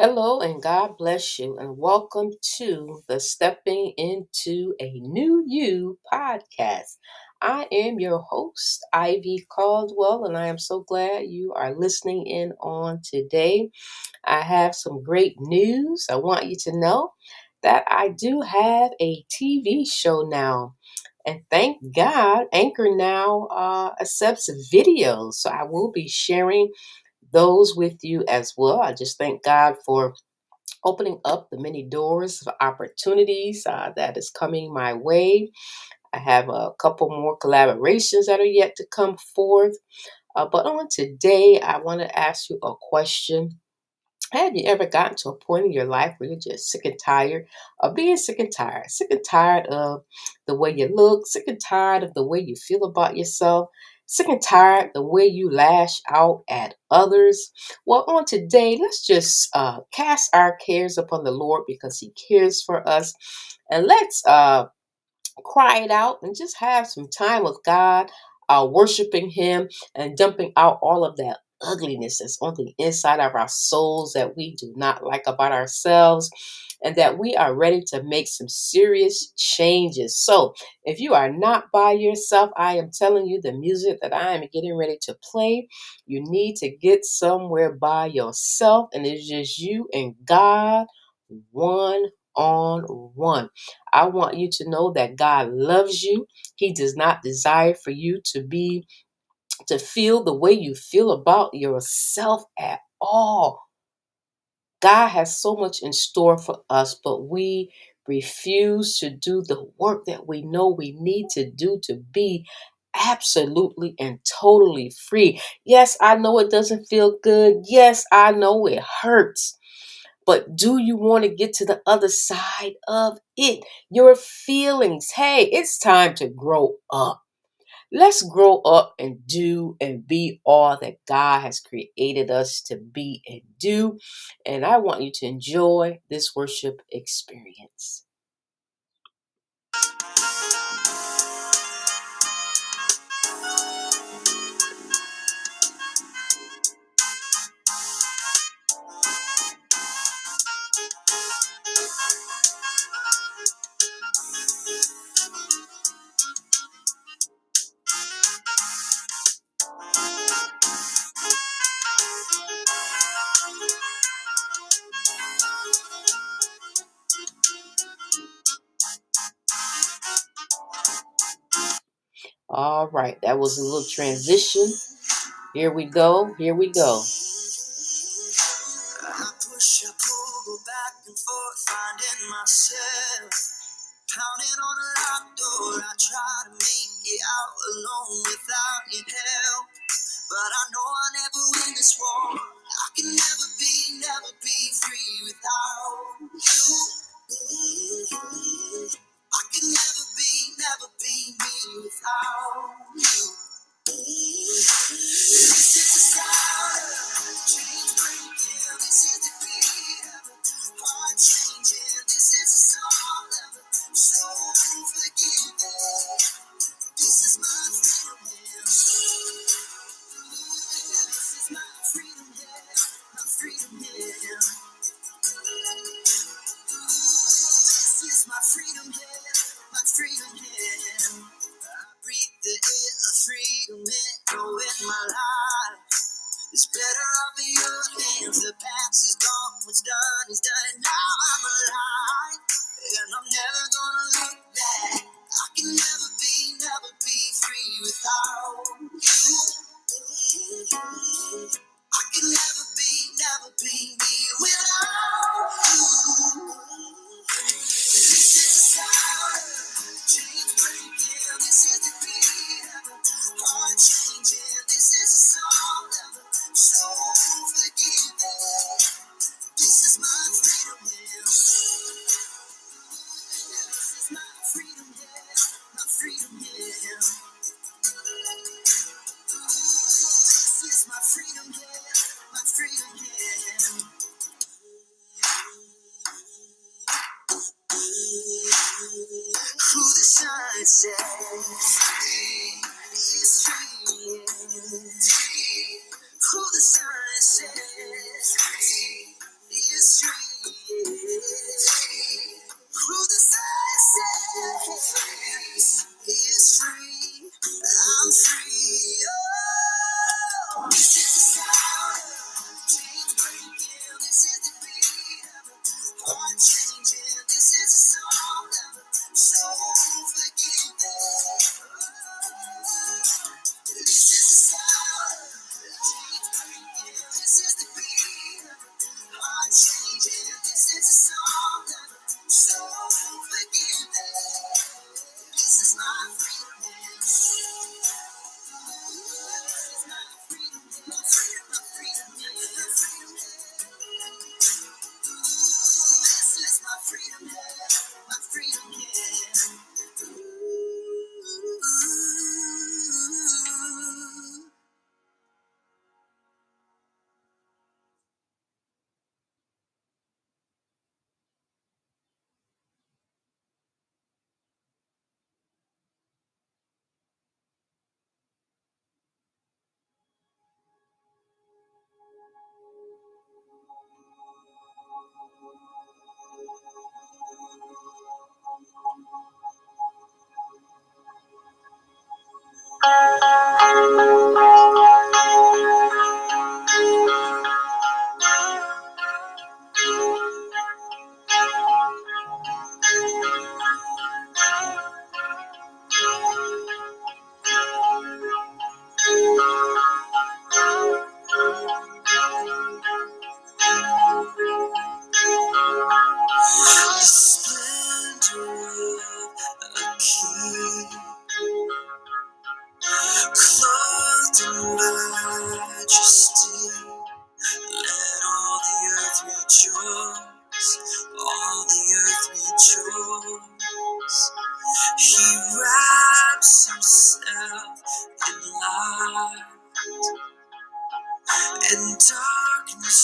Hello and God bless you, and welcome to the Stepping into a New You podcast. I am your host, Ivy Caldwell, and I am so glad you are listening in on today. I have some great news. I want you to know that I do have a TV show now. And thank God, Anchor now uh, accepts videos. So I will be sharing those with you as well. I just thank God for opening up the many doors of opportunities uh, that is coming my way. I have a couple more collaborations that are yet to come forth. Uh, but on today, I want to ask you a question. Have you ever gotten to a point in your life where you're just sick and tired of being sick and tired? Sick and tired of the way you look, sick and tired of the way you feel about yourself, sick and tired the way you lash out at others. Well, on today, let's just uh, cast our cares upon the Lord because He cares for us. And let's uh, cry it out and just have some time with God, uh, worshiping Him and dumping out all of that ugliness that's on the inside of our souls that we do not like about ourselves and that we are ready to make some serious changes. So, if you are not by yourself, I am telling you the music that I am getting ready to play, you need to get somewhere by yourself, and it's just you and God one on one. I want you to know that God loves you. He does not desire for you to be to feel the way you feel about yourself at all. God has so much in store for us, but we refuse to do the work that we know we need to do to be absolutely and totally free. Yes, I know it doesn't feel good. Yes, I know it hurts. But do you want to get to the other side of it? Your feelings. Hey, it's time to grow up. Let's grow up and do and be all that God has created us to be and do. And I want you to enjoy this worship experience. All right, that was a little transition. Here we go. Here we go.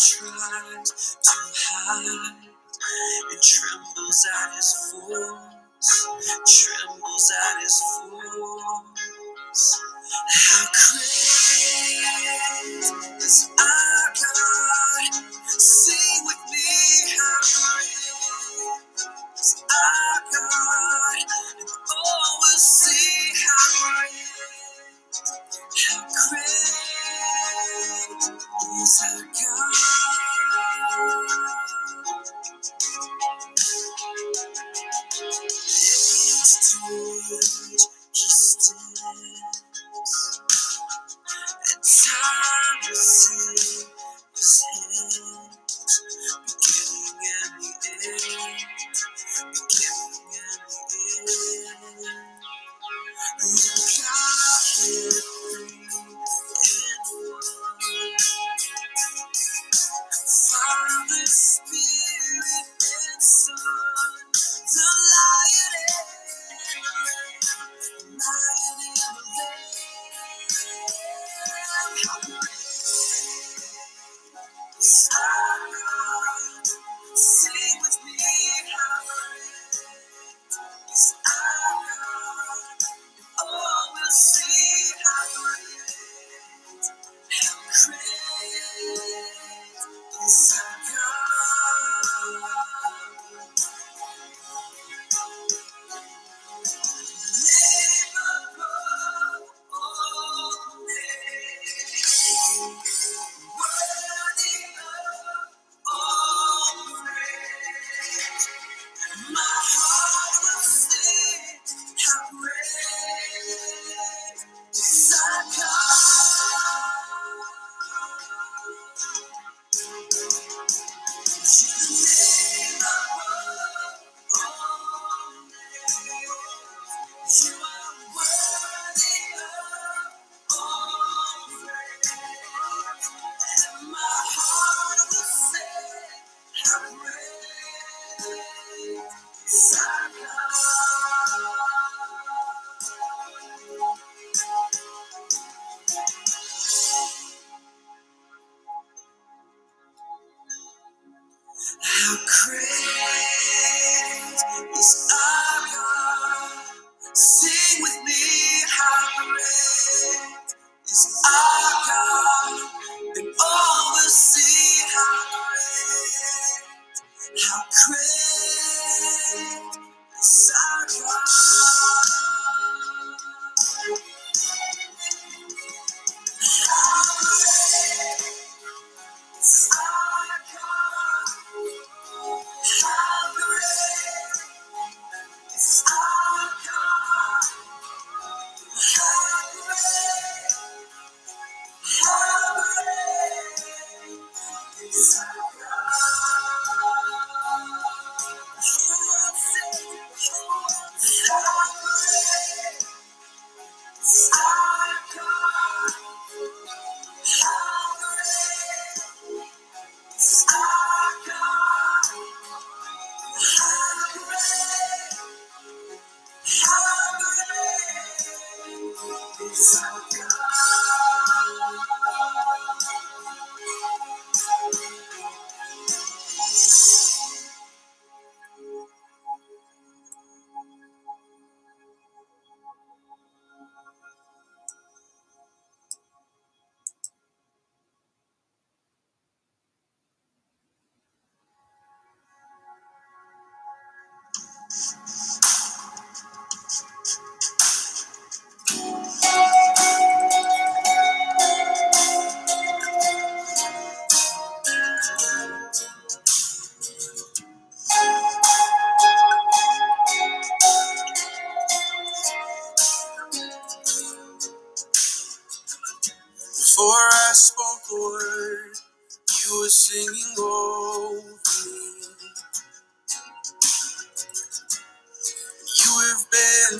Tries to hide and trembles at his force, trembles at his force. How great is our God!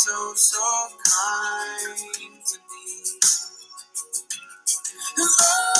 So, so kind to me. Oh,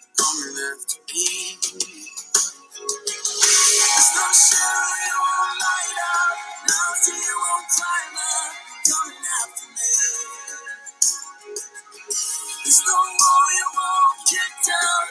There's no shadow you won't light. Up, you won't climb up, coming after me. There's no wall you won't kick down,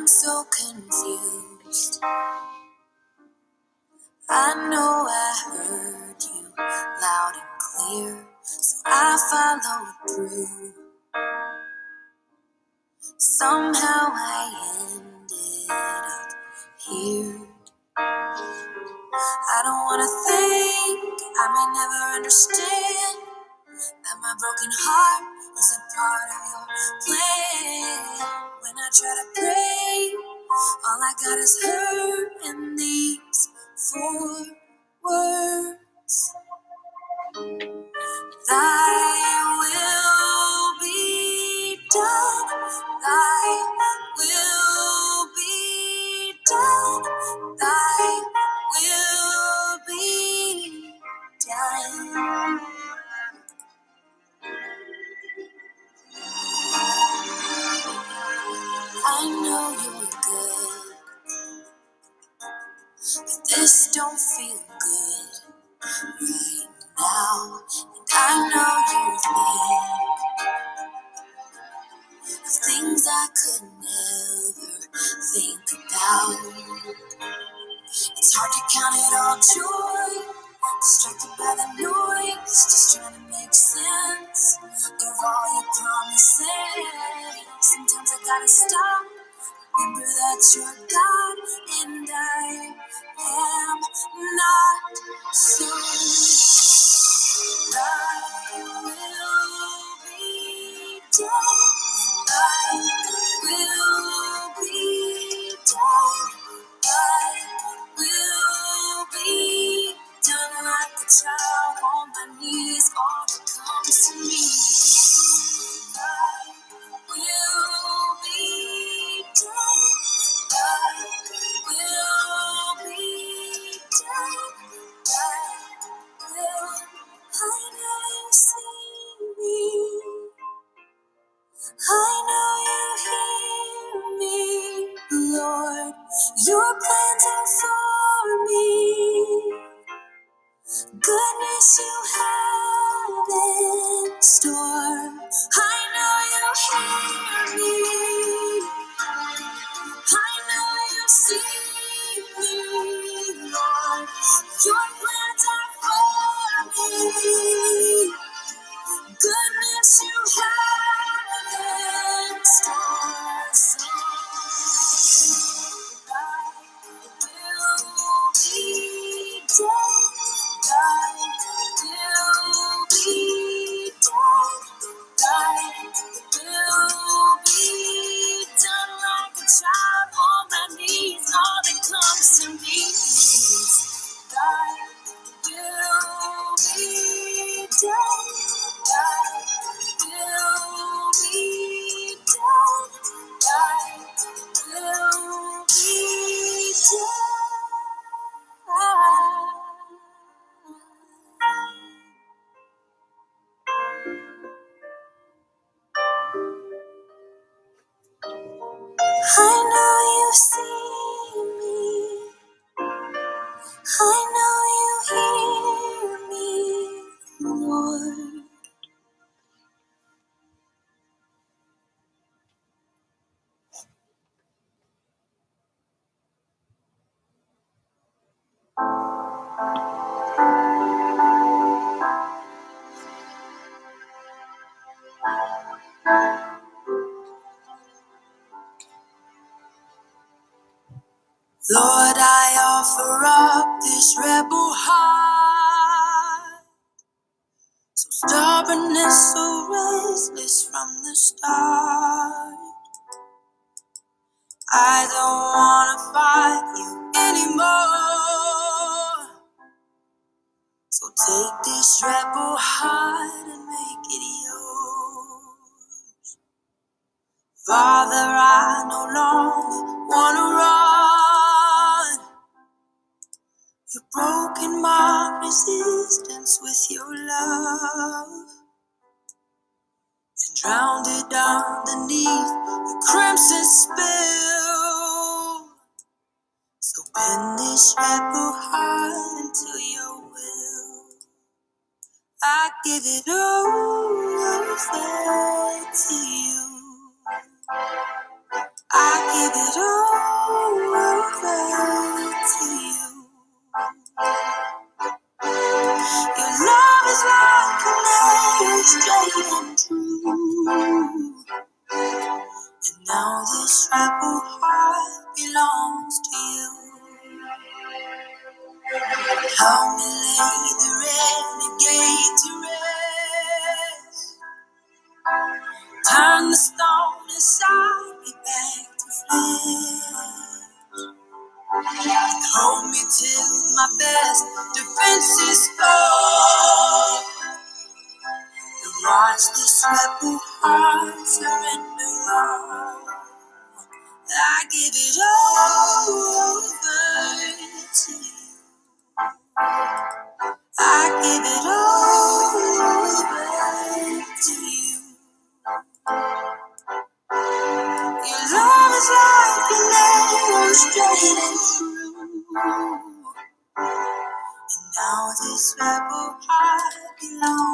I'm so confused. I know I heard you loud and clear, so I followed through. Somehow I ended up here. I don't wanna think, I may never understand that my broken heart is a part of your plan. When I try to pray, all I got is hurt in these four words. Thy things I could never think about. It's hard to count it all joy, distracted by the noise, just trying to make sense of all your promises. Sometimes I gotta stop, remember that you're God and I am not. So thy will Lord, I offer up this rebel heart. So stubbornness, so restless from the start. I don't wanna fight you anymore. So take this rebel heart Father, I no longer wanna run. You've broken my resistance with your love and drowned it underneath the crimson spill. So bend this rebel heart into your will. I give it over to you. I give it all over to you. Your love is like an arrow, straight and true. I give it all over to you. I give it all over to you. Your love is like an arrow, straight and true. And now this rebel heart belongs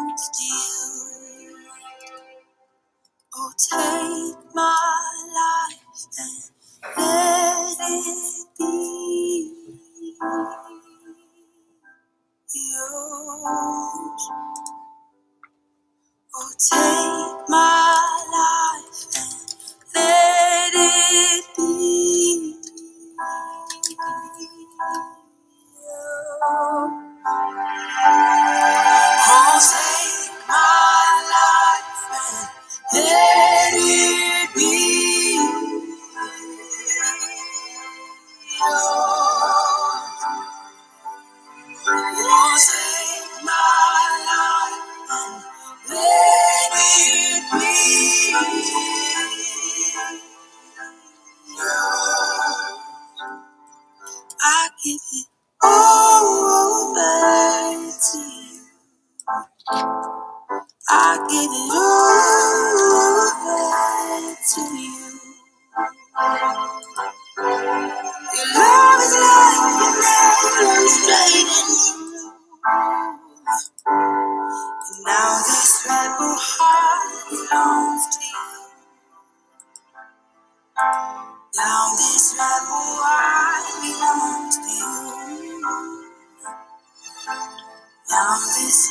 Belongs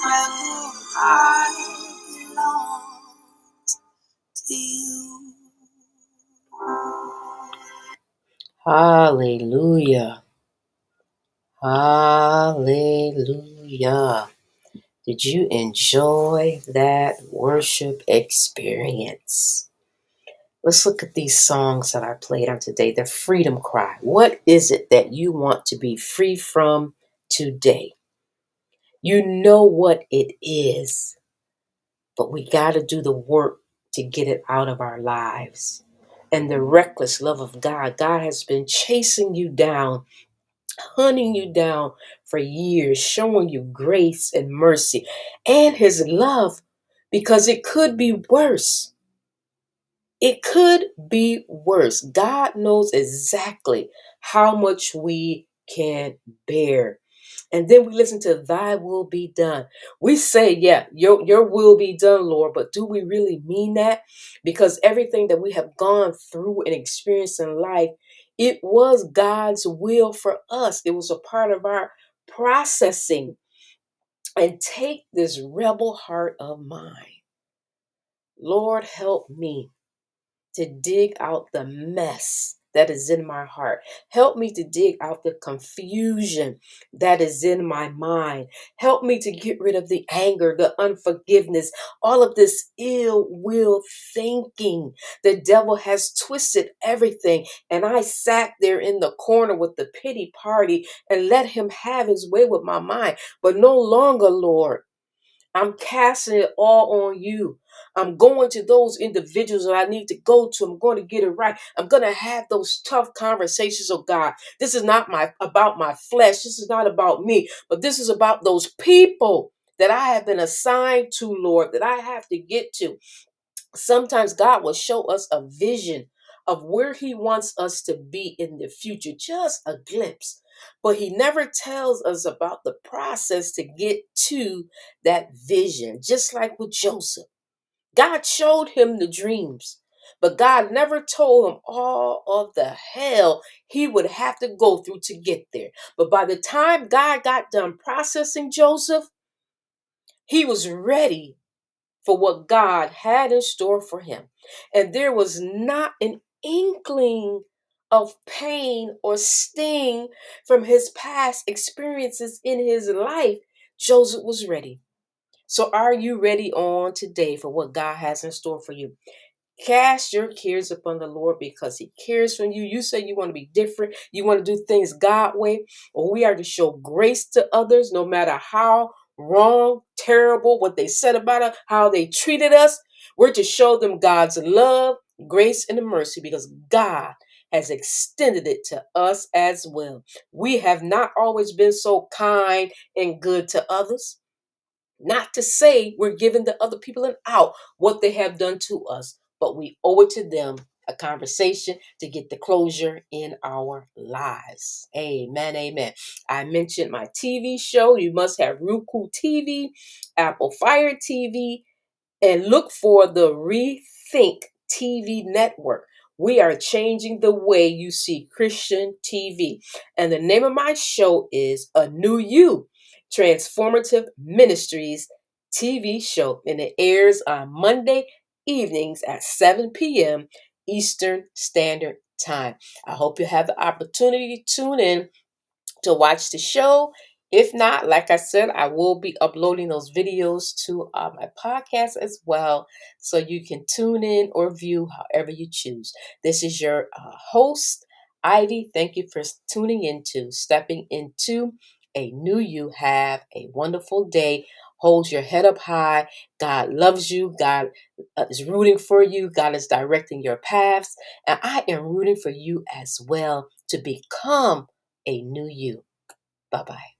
to you. Hallelujah. Hallelujah. Did you enjoy that worship experience? Let's look at these songs that I played on today. The Freedom Cry. What is it that you want to be free from today? You know what it is, but we got to do the work to get it out of our lives. And the reckless love of God, God has been chasing you down hunting you down for years, showing you grace and mercy and his love because it could be worse. It could be worse. God knows exactly how much we can bear. And then we listen to thy will be done. We say, yeah, your, your will be done, Lord, but do we really mean that? Because everything that we have gone through and experienced in life, it was God's will for us. It was a part of our processing. And take this rebel heart of mine. Lord, help me to dig out the mess that is in my heart. Help me to dig out the confusion that is in my mind. Help me to get rid of the anger, the unforgiveness, all of this ill will thinking. The devil has twisted everything, and I sat there in the corner with the pity party and let him have his way with my mind. But no longer, Lord. I'm casting it all on you. I'm going to those individuals that I need to go to. I'm going to get it right. I'm going to have those tough conversations. Oh God, this is not my about my flesh. This is not about me, but this is about those people that I have been assigned to, Lord, that I have to get to. Sometimes God will show us a vision of where He wants us to be in the future, just a glimpse. But He never tells us about the process to get to that vision, just like with Joseph. God showed him the dreams, But God never told him all of the hell he would have to go through to get there. But by the time God got done processing Joseph, he was ready for what God had in store for him. And there was not an inkling of pain or sting from his past experiences in his life. Joseph was ready. So, are you ready on today for what God has in store for you? Cast your cares upon the Lord because He cares for you. You say you want to be different, you want to do things God way, or we are to show grace to others no matter how wrong, terrible, what they said about us, how they treated us. We're to show them God's love, grace, and mercy because God has extended it to us as well. We have not always been so kind and good to others. Not to say we're giving the other people an out what they have done to us, but we owe it to them a conversation to get the closure in our lives. Amen. Amen. I mentioned my TV show. You must have Roku TV, Apple Fire TV, and look for the Rethink TV network. We are changing the way you see Christian TV. And the name of my show is A New You Transformative Ministries TV show. And it airs on Monday evenings at 7 p.m. Eastern Standard Time. I hope you have the opportunity to tune in to watch the show. If not, like I said, I will be uploading those videos to uh, my podcast as well, so you can tune in or view however you choose. This is your uh, host, Ivy. Thank you for tuning into Stepping Into a New You. Have a wonderful day. Hold your head up high. God loves you. God uh, is rooting for you. God is directing your paths. And I am rooting for you as well to become a new you. Bye bye.